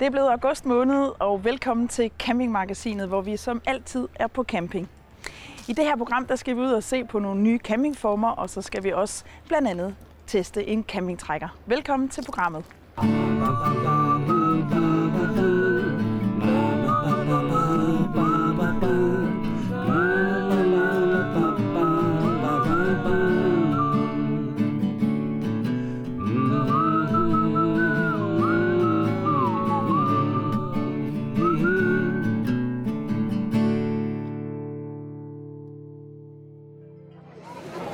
Det er blevet august måned, og velkommen til Campingmagasinet, hvor vi som altid er på camping. I det her program der skal vi ud og se på nogle nye campingformer, og så skal vi også blandt andet teste en campingtrækker. Velkommen til programmet.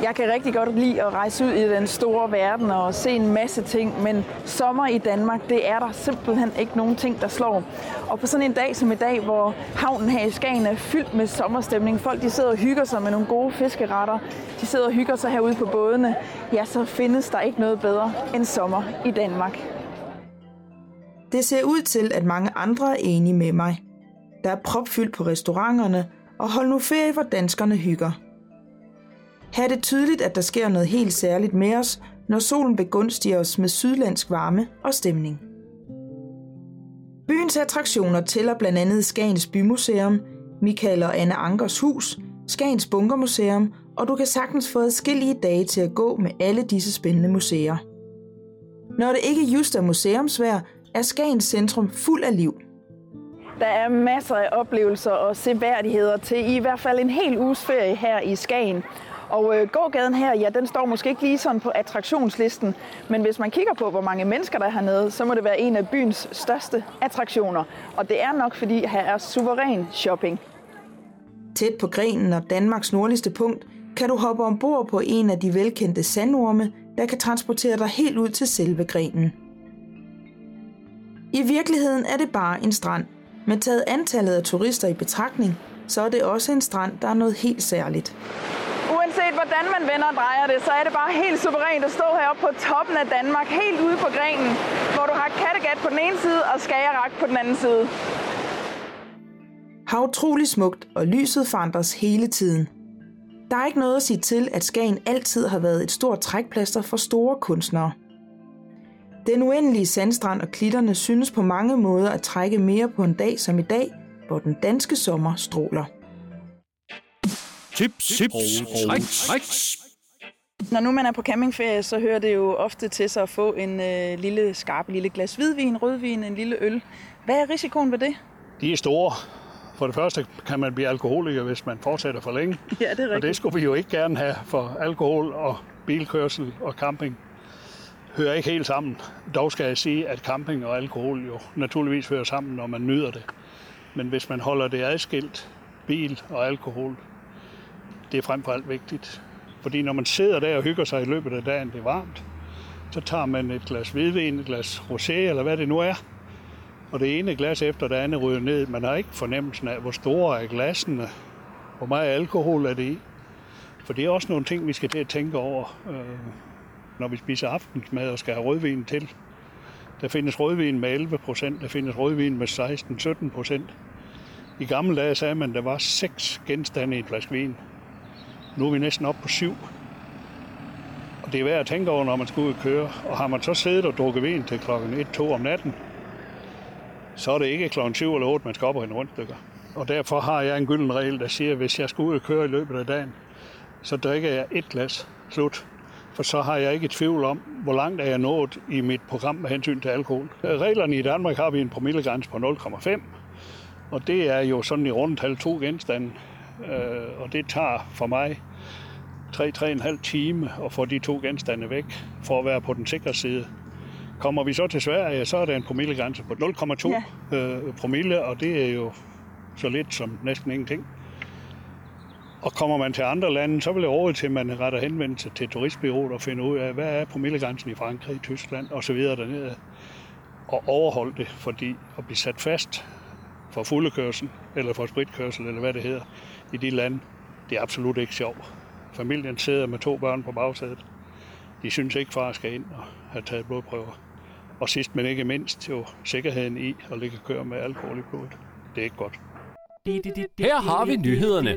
Jeg kan rigtig godt lide at rejse ud i den store verden og se en masse ting, men sommer i Danmark, det er der simpelthen ikke nogen ting, der slår. Og på sådan en dag som i dag, hvor havnen her i Skagen er fyldt med sommerstemning, folk de sidder og hygger sig med nogle gode fiskeretter, de sidder og hygger sig herude på bådene, ja, så findes der ikke noget bedre end sommer i Danmark. Det ser ud til, at mange andre er enige med mig. Der er propfyldt på restauranterne, og hold nu ferie, hvor danskerne hygger. Her er det tydeligt, at der sker noget helt særligt med os, når solen begunstiger os med sydlandsk varme og stemning. Byens attraktioner tæller blandt andet Skagens Bymuseum, Michael og Anne Ankers Hus, Skagens Bunkermuseum, og du kan sagtens få adskillige dage til at gå med alle disse spændende museer. Når det ikke just er museumsvær, er Skagens centrum fuld af liv. Der er masser af oplevelser og seværdigheder til i hvert fald en hel uges ferie her i Skagen. Og øh, gågaden her, ja, den står måske ikke lige sådan på attraktionslisten, men hvis man kigger på, hvor mange mennesker der er hernede, så må det være en af byens største attraktioner. Og det er nok, fordi her er suveræn shopping. Tæt på grenen og Danmarks nordligste punkt kan du hoppe ombord på en af de velkendte sandorme, der kan transportere dig helt ud til selve grenen. I virkeligheden er det bare en strand, men taget antallet af turister i betragtning, så er det også en strand, der er noget helt særligt. Uanset hvordan man vender og drejer det, så er det bare helt suverænt at stå heroppe på toppen af Danmark, helt ude på grenen, hvor du har Kattegat på den ene side og Skagerrak på den anden side. Har utrolig smukt, og lyset forandres hele tiden. Der er ikke noget at sige til, at Skagen altid har været et stort trækplaster for store kunstnere. Den uendelige sandstrand og klitterne synes på mange måder at trække mere på en dag som i dag, hvor den danske sommer stråler. Tips, tips, tricks, tricks. Når nu man er på campingferie, så hører det jo ofte til sig at få en øh, lille skarp lille glas hvidvin, rødvin, en lille øl. Hvad er risikoen ved det? De er store. For det første kan man blive alkoholiker, hvis man fortsætter for længe. Ja, det er Og det rigtigt. skulle vi jo ikke gerne have, for alkohol og bilkørsel og camping hører ikke helt sammen. Dog skal jeg sige, at camping og alkohol jo naturligvis hører sammen, når man nyder det. Men hvis man holder det adskilt, bil og alkohol, det er frem for alt vigtigt. Fordi når man sidder der og hygger sig i løbet af dagen, det er varmt, så tager man et glas hvidvin, et glas rosé, eller hvad det nu er. Og det ene glas efter det andet ryger ned. Man har ikke fornemmelsen af, hvor store er glassene, hvor meget alkohol er det i. For det er også nogle ting, vi skal til at tænke over, øh, når vi spiser aftensmad og skal have rødvin til. Der findes rødvin med 11 procent, der findes rødvin med 16-17 procent. I gamle dage sagde man, at der var seks genstande i en flaske vin. Nu er vi næsten oppe på syv. Og det er værd at tænke over, når man skal ud og køre. Og har man så siddet og drukket vin til klokken 1-2 om natten, så er det ikke klokken 7 eller 8, man skal op og hente rundstykker. Og derfor har jeg en gylden regel, der siger, at hvis jeg skal ud og køre i løbet af dagen, så drikker jeg et glas slut. For så har jeg ikke i tvivl om, hvor langt er jeg nået i mit program med hensyn til alkohol. Reglerne i Danmark har vi en promillegrænse på 0,5, og det er jo sådan i rundtal to genstande. Øh, og det tager for mig 3-3,5 time at få de to genstande væk, for at være på den sikre side. Kommer vi så til Sverige, så er der en promillegrænse på 0,2 ja. øh, promille, og det er jo så lidt som næsten ingenting. Og kommer man til andre lande, så vil jeg over til, at man retter henvendelse til turistbyrådet og finder ud af, hvad er promillegrænsen i Frankrig, Tyskland osv. dernede. Og overholde det, fordi at blive sat fast for fuldekørsel, eller for spritkørsel, eller hvad det hedder, i de lande, det er absolut ikke sjovt. Familien sidder med to børn på bagsædet. De synes ikke, far skal ind og have taget blodprøver. Og sidst, men ikke mindst, jo sikkerheden i at ligge og køre med alkohol i blodet. Det er ikke godt. Her har vi nyhederne.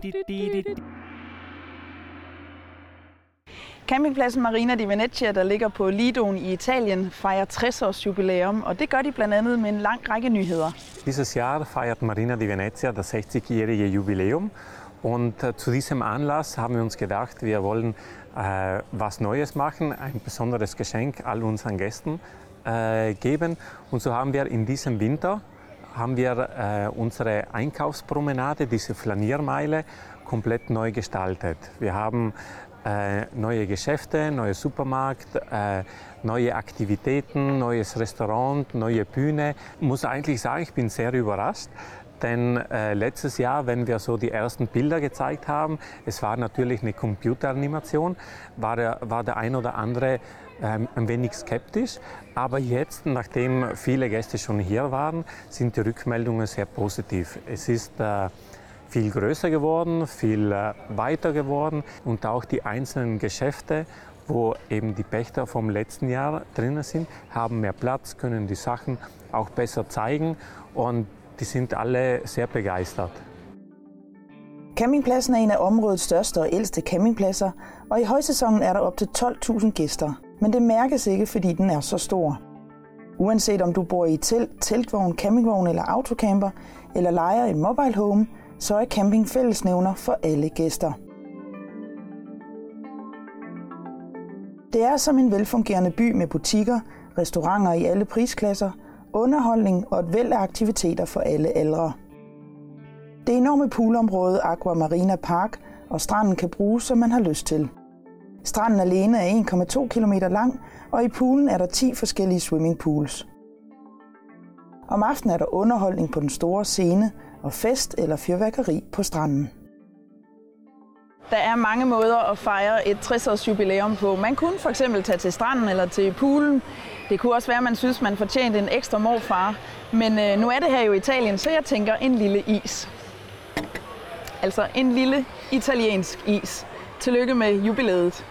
Campingpladsen Marina di Venezia, der ligger på Lidoen i Italien, fejrer 60 års jubilæum, og det gør de blandt andet med en lang række nyheder. Dieses Jahr feiert Marina di Venezia das 60-jährige Jubiläum und äh, zu diesem Anlass haben wir uns gedacht, wir wollen äh, was Neues machen, ein besonderes Geschenk all unseren Gästen äh, geben. Und so haben wir in diesem Winter haben wir äh, unsere Einkaufspromenade, diese Flaniermeile, komplett neu gestaltet. Wir haben äh, neue Geschäfte, neue Supermarkt, äh, neue Aktivitäten, neues Restaurant, neue Bühne. Ich muss eigentlich sagen, ich bin sehr überrascht. Denn äh, letztes Jahr, wenn wir so die ersten Bilder gezeigt haben, es war natürlich eine Computeranimation, war der, war der ein oder andere ähm, ein wenig skeptisch. Aber jetzt, nachdem viele Gäste schon hier waren, sind die Rückmeldungen sehr positiv. Es ist äh, viel größer geworden, viel äh, weiter geworden und auch die einzelnen Geschäfte, wo eben die Pächter vom letzten Jahr drinnen sind, haben mehr Platz, können die Sachen auch besser zeigen und die sind alle sehr begeistert. Campingpladsen er en af områdets største og ældste campingpladser, og i højsæsonen er der op til 12.000 gæster. Men det mærkes ikke, fordi den er så stor. Uanset om du bor i telt, teltvogn, campingvogn eller autocamper, eller lejer et mobile home, så er camping fællesnævner for alle gæster. Det er som en velfungerende by med butikker, restauranter i alle prisklasser, underholdning og et væld af aktiviteter for alle aldre. Det enorme poolområde Aqua Marina Park og stranden kan bruges, som man har lyst til. Stranden alene er 1,2 km lang, og i poolen er der 10 forskellige swimmingpools. Om aftenen er der underholdning på den store scene og fest eller fyrværkeri på stranden. Der er mange måder at fejre et 60-års jubilæum på. Man kunne for eksempel tage til stranden eller til poolen. Det kunne også være, at man synes, man fortjente en ekstra morfar. Men øh, nu er det her jo Italien, så jeg tænker en lille is. Altså en lille italiensk is. Tillykke med jubilæet.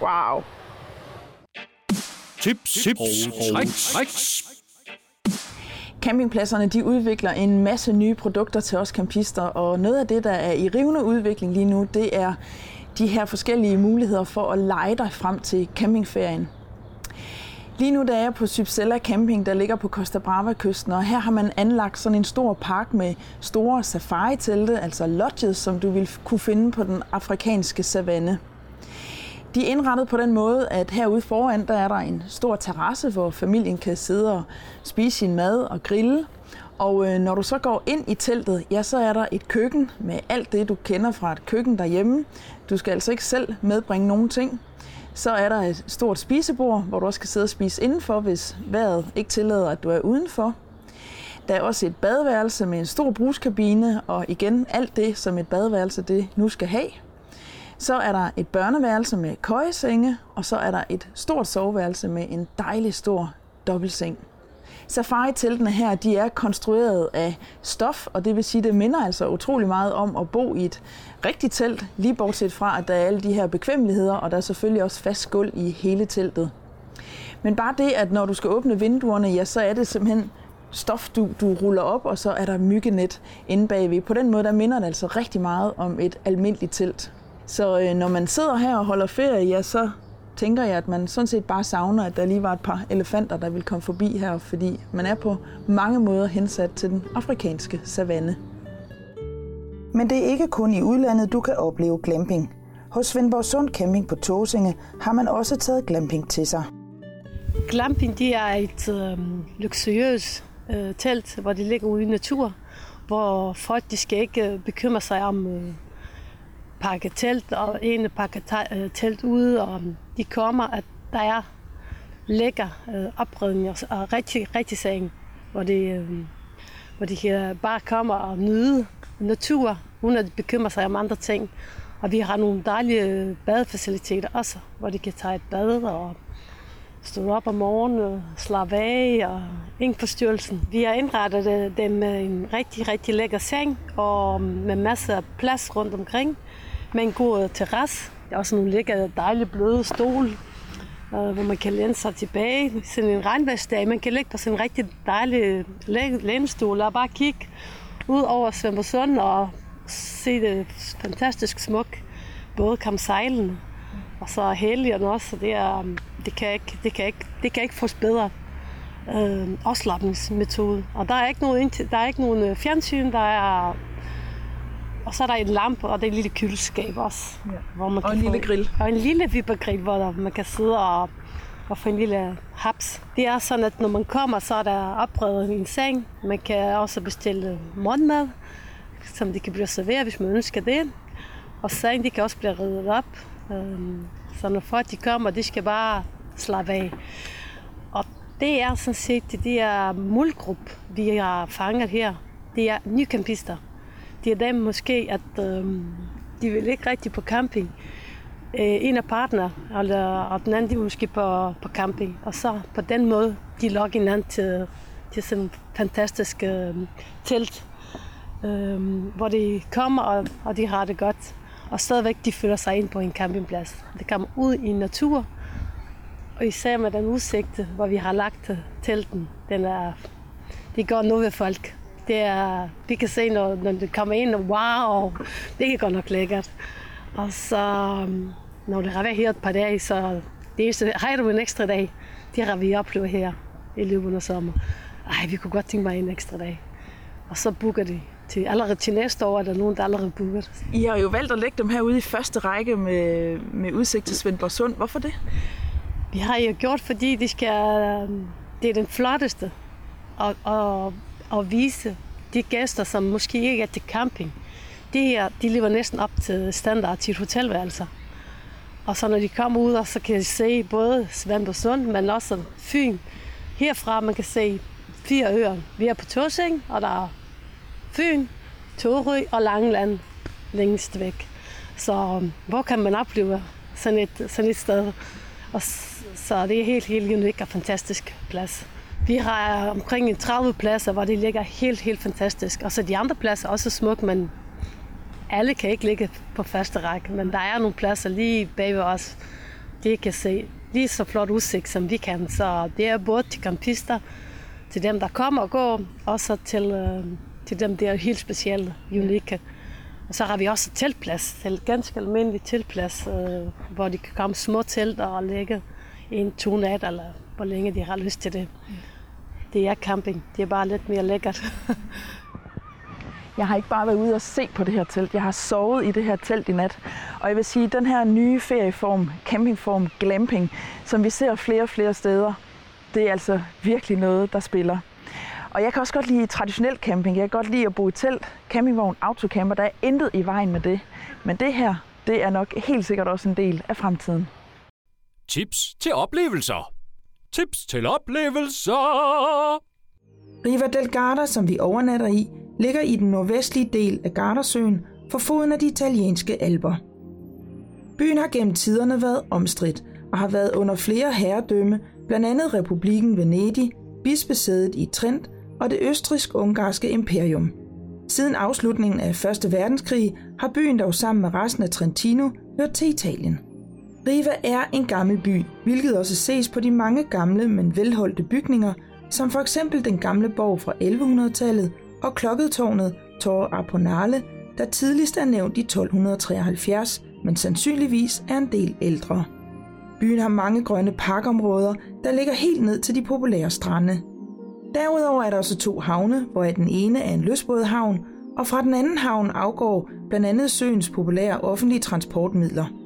Wow. Tips, tips og tricks. Campingpladserne de udvikler en masse nye produkter til os campister, og noget af det, der er i rivende udvikling lige nu, det er de her forskellige muligheder for at lege dig frem til campingferien. Lige nu der er jeg på Sybsella Camping, der ligger på Costa Brava-kysten, og her har man anlagt sådan en stor park med store safari-telte, altså lodges, som du vil kunne finde på den afrikanske savanne. De er indrettet på den måde, at herude foran, der er der en stor terrasse, hvor familien kan sidde og spise sin mad og grille. Og øh, når du så går ind i teltet, ja, så er der et køkken med alt det, du kender fra et køkken derhjemme. Du skal altså ikke selv medbringe nogen ting. Så er der et stort spisebord, hvor du også kan sidde og spise indenfor, hvis vejret ikke tillader, at du er udenfor. Der er også et badeværelse med en stor bruskabine, og igen alt det, som et badeværelse det nu skal have. Så er der et børneværelse med køjesenge, og så er der et stort soveværelse med en dejlig stor dobbeltseng. Safari-teltene her, de er konstrueret af stof, og det vil sige, det minder altså utrolig meget om at bo i et rigtigt telt, lige bortset fra, at der er alle de her bekvemmeligheder, og der er selvfølgelig også fast gulv i hele teltet. Men bare det, at når du skal åbne vinduerne, ja, så er det simpelthen stof, du, du ruller op, og så er der myggenet inde bagved. På den måde, der minder det altså rigtig meget om et almindeligt telt. Så øh, når man sidder her og holder ferie, ja, så tænker jeg, at man sådan set bare savner, at der lige var et par elefanter, der ville komme forbi her, fordi man er på mange måder hensat til den afrikanske savanne. Men det er ikke kun i udlandet, du kan opleve glamping. Hos Svendborg Sund Camping på Tåsinge har man også taget glamping til sig. Glamping det er et øh, luksuriøst øh, telt, hvor det ligger ude i natur, hvor folk de skal ikke øh, bekymre sig om øh, pakke telt og ene pakke øh, telt ude, og de kommer, at der er lækker øh, opredning og rigtig, rigtig seng, hvor de, øh, hvor de kan bare komme og nyde natur, uden at bekymre sig om andre ting. Og vi har nogle dejlige øh, badefaciliteter også, hvor de kan tage et bad og stå op om morgenen og slappe af og ingen forstyrrelsen. Vi har indrettet øh, dem med en rigtig, rigtig lækker seng og med masser af plads rundt omkring med en god terrasse. Der er også nogle lækre, dejlige, bløde stol, øh, hvor man kan læne sig tilbage. Sådan en regnværsdag, man kan ligge på sådan en rigtig dejlig lænestol og bare kigge ud over Svendborgsund og se det fantastisk smuk kom sejlende. Og så helgen også, det, er, um, det, kan ikke, det, kan ikke, det kan ikke fås bedre øh, afslappningsmetode. Og der er ikke nogen, der er ikke nogen øh, fjernsyn, der er og så er der en lampe, og det er et lille køleskab også. Ja. Hvor man og en lille grill. Og en lille vippergrill, hvor der, man kan sidde og, og få en lille haps. Det er sådan, at når man kommer, så er der opredet en seng. Man kan også bestille morgenmad, som det kan blive serveret, hvis man ønsker det. Og sengen, de kan også blive reddet op. Øhm, så når folk de kommer, de skal bare slappe af. Og det er sådan set det der målgruppe, vi har fanget her. Det er nykampister det er dem måske, at øh, de vil ikke rigtig på camping. Øh, en af partner, eller, og den anden de er måske på, på camping. Og så på den måde, de lokker hinanden til, til sådan en fantastisk øh, telt, øh, hvor de kommer, og, og de har det godt. Og stadigvæk, de føler sig ind på en campingplads. Det kommer ud i natur, og især med den udsigt, hvor vi har lagt telten, den er, det går nu ved folk. Det er, vi kan se, når, når det kommer ind, og wow, det er godt nok lækkert. Og så, øhm, når det har været her et par dage, så det så har du en ekstra dag. Det har vi oplevet her i løbet af sommer. Ej, vi kunne godt tænke mig en ekstra dag. Og så booker de til, allerede til næste år er der nogen, der allerede booker. I har jo valgt at lægge dem herude i første række med, med udsigt til Svendborg Sund. Hvorfor det? Vi har jo gjort, fordi de skal, øhm, det er den flotteste. Og, og at vise de gæster, som måske ikke er til camping, de her, de lever næsten op til standard til et hotelværelse. Og så når de kommer ud, og så kan de se både Svendborgsund, men også Fyn. Herfra man kan se fire øer. Vi er på Torsing, og der er Fyn, Torø og Langeland længst væk. Så øhm, hvor kan man opleve sådan et, sådan et sted? Og så det er helt, helt unik og fantastisk plads. Vi har omkring 30 pladser, hvor det ligger helt, helt fantastisk. Og så de andre pladser er også smukke, men alle kan ikke ligge på første række. Men der er nogle pladser lige bagved os, de kan se lige så flot udsigt, som vi kan. Så det er både til campister, til dem, der kommer og går, og så til, øh, til dem, der er helt specielle, unikke. Og så har vi også teltplads, til ganske almindelig teltplads, øh, hvor de kan komme små telt og ligge en, to nat, eller hvor længe de har lyst til det. Mm. Det er camping. Det er bare lidt mere lækkert. Jeg har ikke bare været ude og se på det her telt. Jeg har sovet i det her telt i nat. Og jeg vil sige, at den her nye ferieform, campingform, glamping, som vi ser flere og flere steder, det er altså virkelig noget, der spiller. Og jeg kan også godt lide traditionel camping. Jeg kan godt lide at bo i telt, campingvogn, autocamper. Der er intet i vejen med det. Men det her, det er nok helt sikkert også en del af fremtiden. Tips til oplevelser. Tips til oplevelser. Riva del Garda, som vi overnatter i, ligger i den nordvestlige del af Gardasøen for foden af de italienske alber. Byen har gennem tiderne været omstridt og har været under flere herredømme, blandt andet Republiken Venedig, bispesædet i Trent og det østrisk-ungarske imperium. Siden afslutningen af 1. verdenskrig har byen dog sammen med resten af Trentino hørt til Italien. Riva er en gammel by, hvilket også ses på de mange gamle, men velholdte bygninger, som for eksempel den gamle borg fra 1100-tallet og klokketårnet Torre Aponale, der tidligst er nævnt i 1273, men sandsynligvis er en del ældre. Byen har mange grønne parkområder, der ligger helt ned til de populære strande. Derudover er der også to havne, hvor den ene er en løsbådhavn, og fra den anden havn afgår blandt andet søens populære offentlige transportmidler –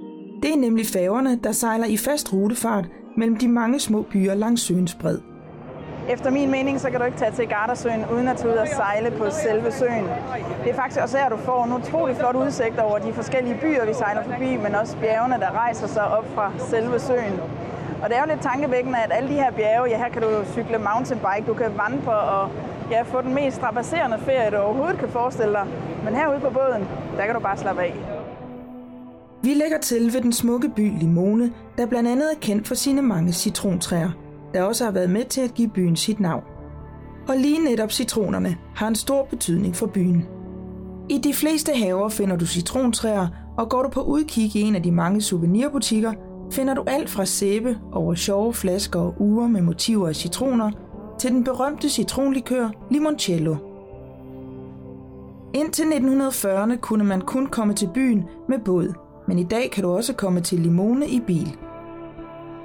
det er nemlig færgerne, der sejler i fast rutefart mellem de mange små byer langs søens bred. Efter min mening, så kan du ikke tage til Gardasøen uden at tage ud og sejle på selve søen. Det er faktisk også her, du får en utrolig flot udsigt over de forskellige byer, vi sejler forbi, men også bjergene, der rejser sig op fra selve søen. Og det er jo lidt tankevækkende, at alle de her bjerge, ja her kan du cykle mountainbike, du kan vandre og ja, få den mest strapasserende ferie, du overhovedet kan forestille dig. Men herude på båden, der kan du bare slappe af. Vi lægger til ved den smukke by Limone, der blandt andet er kendt for sine mange citrontræer, der også har været med til at give byen sit navn. Og lige netop citronerne har en stor betydning for byen. I de fleste haver finder du citrontræer, og går du på udkig i en af de mange souvenirbutikker, finder du alt fra sæbe over sjove flasker og uger med motiver af citroner, til den berømte citronlikør limoncello. Indtil 1940'erne kunne man kun komme til byen med båd, men i dag kan du også komme til Limone i bil.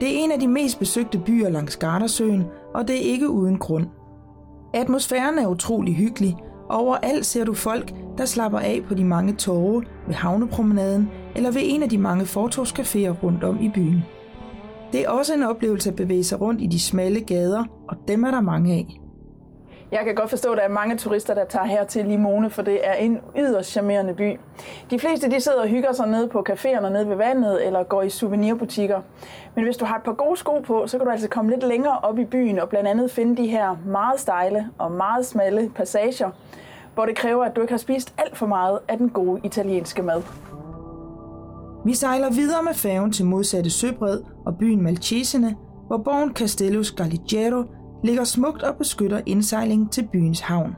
Det er en af de mest besøgte byer langs Gardasøen, og det er ikke uden grund. Atmosfæren er utrolig hyggelig, og overalt ser du folk, der slapper af på de mange torve ved havnepromenaden eller ved en af de mange fortorvscaféer rundt om i byen. Det er også en oplevelse at bevæge sig rundt i de smalle gader, og dem er der mange af. Jeg kan godt forstå, at der er mange turister, der tager her til Limone, for det er en yderst charmerende by. De fleste de sidder og hygger sig nede på caféerne nede ved vandet eller går i souvenirbutikker. Men hvis du har et par gode sko på, så kan du altså komme lidt længere op i byen og blandt andet finde de her meget stejle og meget smalle passager, hvor det kræver, at du ikke har spist alt for meget af den gode italienske mad. Vi sejler videre med færgen til modsatte søbred og byen Malcesine, hvor borgen Castello Scaligero ligger smukt og beskytter indsejlingen til byens havn.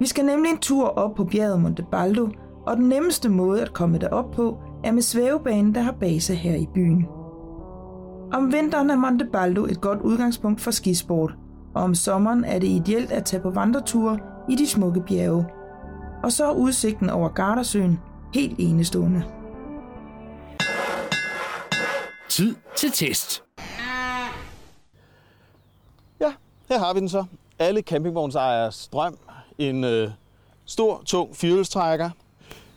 Vi skal nemlig en tur op på bjerget Monte Baldo, og den nemmeste måde at komme derop på er med svævebanen, der har base her i byen. Om vinteren er Monte Baldo et godt udgangspunkt for skisport, og om sommeren er det ideelt at tage på vandreture i de smukke bjerge. Og så er udsigten over Gardasøen helt enestående. Tid til test. Ja, her har vi den så. Alle campingvognsejers drøm. En øh, stor, tung firehjulstrækker.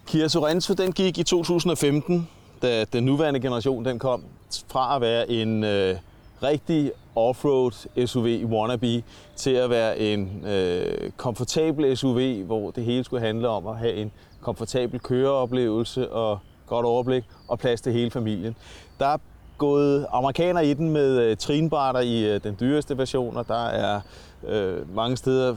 Kia Sorento, den gik i 2015, da den nuværende generation den kom fra at være en øh, rigtig offroad SUV wannabe til at være en øh, komfortabel SUV, hvor det hele skulle handle om at have en komfortabel køreoplevelse og godt overblik og plads til hele familien. Der gået amerikaner i den med øh, trinbrætter i øh, den dyreste version, og der er øh, mange steder,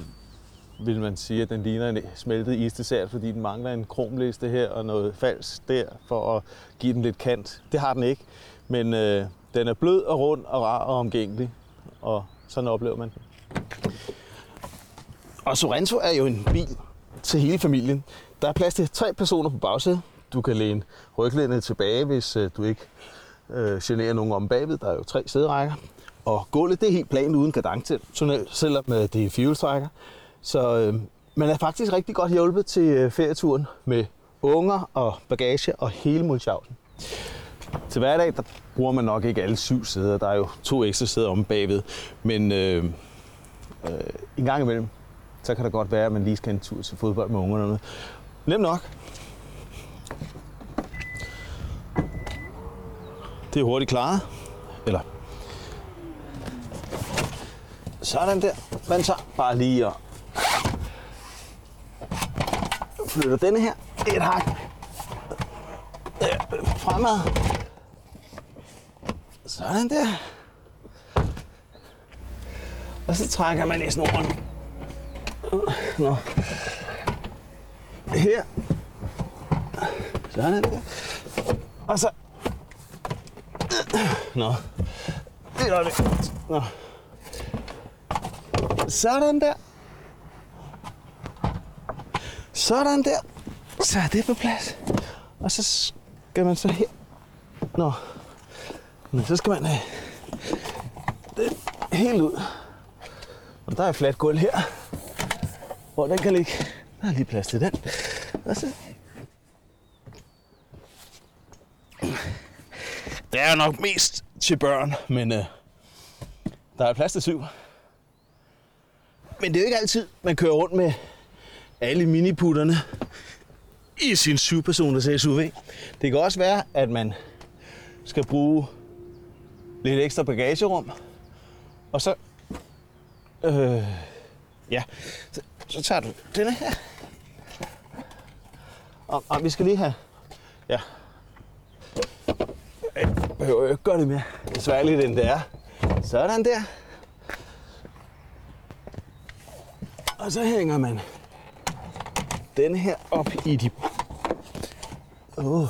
vil man sige, at den ligner en smeltet isdessert, fordi den mangler en kromliste her og noget falsk der, for at give den lidt kant. Det har den ikke, men øh, den er blød og rund og rar og omgængelig, og sådan oplever man den. Og Sorento er jo en bil til hele familien. Der er plads til tre personer på bagsædet. Du kan læne ryglænet tilbage, hvis øh, du ikke øh, generer nogen om bagved. Der er jo tre sæderækker. Og gulvet det er helt plant uden kadence, selvom øh, det er fjulstrækker. Så øh, man er faktisk rigtig godt hjulpet til øh, ferieturen med unger og bagage og hele Mulchausen. Til hverdag der bruger man nok ikke alle syv sæder. Der er jo to ekstra sæder om bagved. Men øh, øh, en gang imellem, så kan det godt være, at man lige skal en tur til fodbold med ungerne. Nemt nok. Det er hurtigt klaret. Eller sådan der. Man tager bare lige og flytter denne her et hak øh, fremad. Sådan der. Og så trækker man i snoren. Nå. Her. Sådan der. Og så... Nå. Det er det. Nå. Sådan der. Sådan der. Så er det på plads. Og så skal man så her. Nå. Men så skal man have det helt ud. Og der er et fladt gulv her, hvor den kan ligge. Der er lige plads til den. Og så... Det er jo nok mest til børn, men øh, der er plads til syv. Men det er jo ikke altid, man kører rundt med alle miniputterne i sin syvpersoners SUV. Det kan også være, at man skal bruge lidt ekstra bagagerum, og så, øh, ja, så, så tager du denne her. Og, og vi skal lige have, ja, jeg behøver jo ikke gøre det mere besværligt, end det er. Sådan der. Og så hænger man den her op i de... Oh.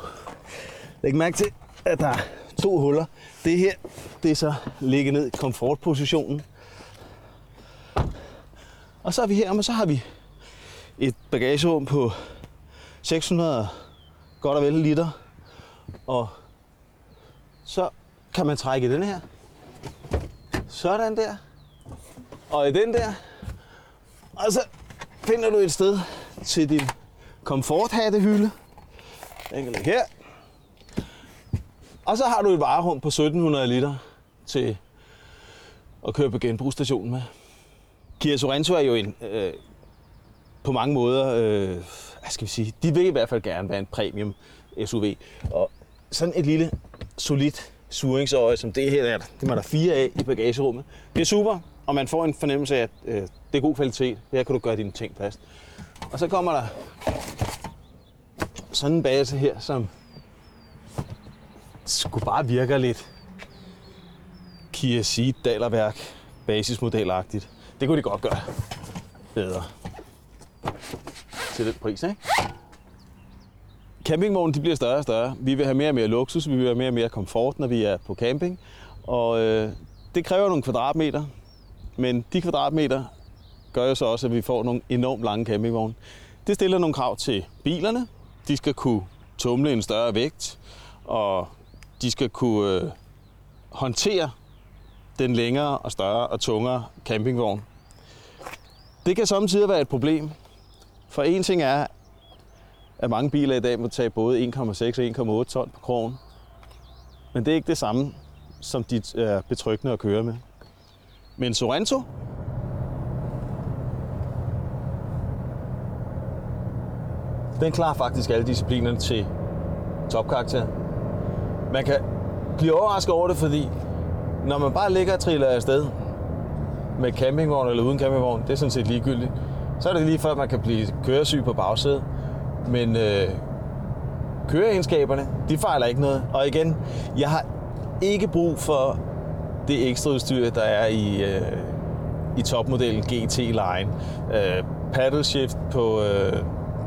Læg mærke til, at der er to huller. Det her, det er så ligge ned i komfortpositionen. Og så er vi her, og så har vi et bagagerum på 600 godt og vel liter. Og så kan man trække i den her. Sådan der. Og i den der. Og så finder du et sted til din komforthattehylde. Den kan ligge her. Og så har du et varerum på 1700 liter til at køre på genbrugsstationen med. Kia Sorento er jo en, øh, på mange måder, øh, hvad skal vi sige, de vil i hvert fald gerne være en premium SUV. Og sådan et lille, solidt suringsøje som det her, er, det er der fire af i bagagerummet. Det er super, og man får en fornemmelse af, at øh, det er god kvalitet. Her kan du gøre dine ting fast. Og så kommer der sådan en base her, som skulle bare virke lidt Kia Ceed dalerværk basismodelagtigt. Det kunne de godt gøre bedre. Til den pris, ikke? Campingvognen de bliver større og større. Vi vil have mere og mere luksus, vi vil have mere og mere komfort, når vi er på camping. Og øh, det kræver nogle kvadratmeter, men de kvadratmeter gør jo så også, at vi får nogle enormt lange campingvogne. Det stiller nogle krav til bilerne. De skal kunne tumle en større vægt, og de skal kunne øh, håndtere den længere og større og tungere campingvogn. Det kan samtidig være et problem, for en ting er, at mange biler i dag må tage både 1,6 og 1,8 ton på krogen. Men det er ikke det samme, som de er betryggende at køre med. Men Sorento, den klarer faktisk alle disciplinerne til topkarakter. Man kan blive overrasket over det, fordi når man bare ligger og triller afsted med campingvogn eller uden campingvogn, det er sådan set ligegyldigt. Så er det lige før, man kan blive køresyg på bagsædet. Men øh, køreegenskaberne, de fejler ikke noget. Og igen, jeg har ikke brug for det ekstra udstyr, der er i, øh, i topmodellen GT Line. Øh, paddle shift på øh,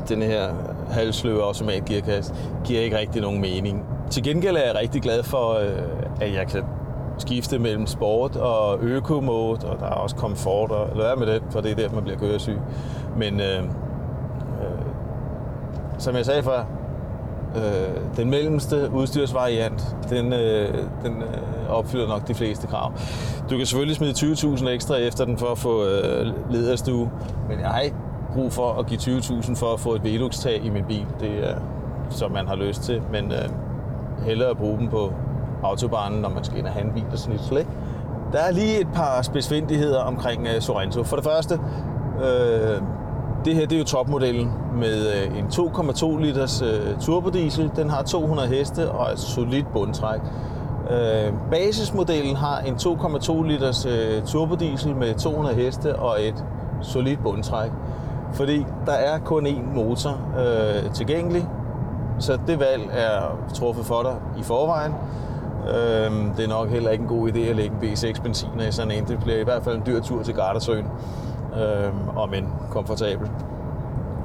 den her halvsløve automatgearkasse giver ikke rigtig nogen mening. Til gengæld er jeg rigtig glad for, øh, at jeg kan skifte mellem sport og øko-mode, og der er også komfort, og lad være med det, for det er der, man bliver køresyg. Men øh, som jeg sagde før, øh, den mellemste udstyrsvariant, den, øh, den øh, opfylder nok de fleste krav. Du kan selvfølgelig smide 20.000 ekstra efter den for at få øh, lederstue, men jeg har ikke brug for at give 20.000 for at få et Velux-tag i min bil. Det er, som man har lyst til, men øh, hellere bruge dem på autobanen, når man skal ind og have en bil og sådan lidt. Der er lige et par spidsfindigheder omkring øh, Sorento. For det første, øh, det her det er jo topmodellen med øh, en 2,2 liters uh, turbodiesel. Den har 200 heste og et solidt bundtræk. Uh, basismodellen har en 2,2 liters uh, turbodiesel med 200 heste og et solidt bundtræk. Fordi der er kun én motor uh, tilgængelig, så det valg er truffet for dig i forvejen. Øhm, det er nok heller ikke en god idé at lægge en B6 benziner i sådan en. Det bliver i hvert fald en dyr tur til Gardasøen, øhm, om en komfortabel.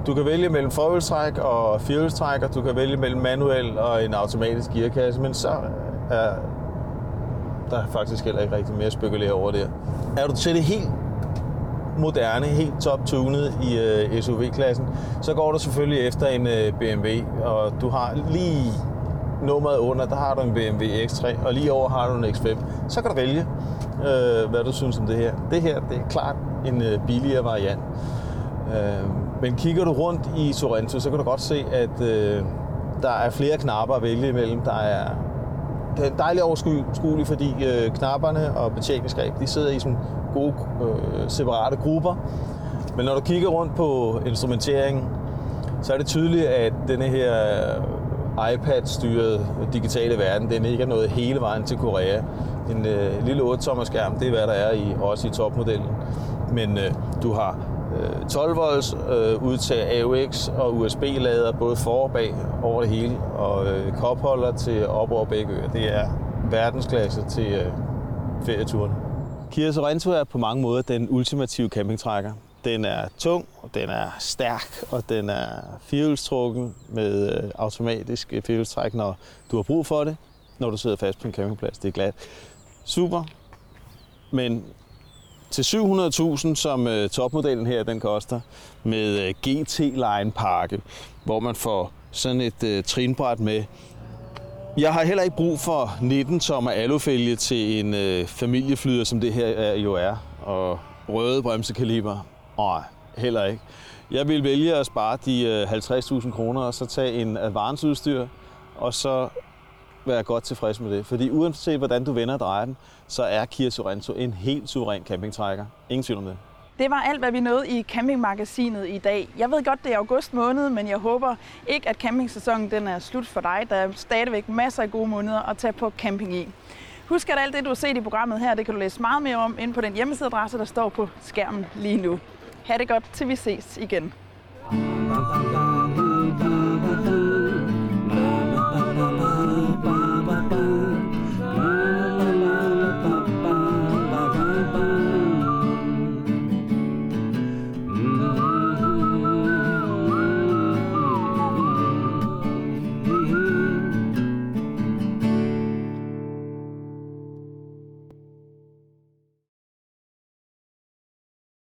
Du kan vælge mellem forhjulstræk og firehjulstræk, og du kan vælge mellem manuel og en automatisk gearkasse, men så er der faktisk heller ikke rigtig mere at spekulere over der. Er du til det helt moderne, helt top-tunet i øh, SUV-klassen, så går du selvfølgelig efter en øh, BMW, og du har lige nummeret under, der har du en BMW X3, og lige over har du en X5. Så kan du vælge, øh, hvad du synes om det her. Det her, det er klart en øh, billigere variant. Øh, men kigger du rundt i Sorrento, så kan du godt se, at øh, der er flere knapper at vælge imellem. Der er det er dejligt overskueligt, fordi øh, knapperne og betjeningsgreb, de sidder i sådan gode øh, separate grupper. Men når du kigger rundt på instrumenteringen, så er det tydeligt, at denne her øh, iPad-styret digitale verden, den ikke er nået hele vejen til Korea. En øh, lille 8-tommer skærm, det er hvad der er i, også i topmodellen. Men øh, du har 12 volts øh, øh udtag AUX og USB-lader både for og bag over det hele, og øh, kopholder til op over begge øer. Det er verdensklasse til øh, ferieturen. Kia Sorento er på mange måder den ultimative campingtrækker. Den er tung, og den er stærk, og den er firehjulstrukken med øh, automatisk øh, firehjulstræk, når du har brug for det, når du sidder fast på en campingplads. Det er glat. Super. Men til 700.000, som øh, topmodellen her den koster, med øh, GT-line pakke, hvor man får sådan et øh, trinbræt med. Jeg har heller ikke brug for 19 tommer alufælge til en øh, familieflyder, som det her er, jo er, og røde bremsekaliber. Nej, heller ikke. Jeg vil vælge at spare de øh, 50.000 kroner og så tage en advance udstyr, og så være godt tilfreds med det. Fordi uanset hvordan du vender og drejer den, så er Kia Sorento en helt suveræn campingtrækker. Ingen tvivl om det. Det var alt, hvad vi nåede i campingmagasinet i dag. Jeg ved godt, det er august måned, men jeg håber ikke, at campingsæsonen den er slut for dig. Der er stadigvæk masser af gode måneder at tage på camping i. Husk, at alt det, du har set i programmet her, det kan du læse meget mere om inde på den hjemmesideadresse, der står på skærmen lige nu. Ha' det godt, til vi ses igen.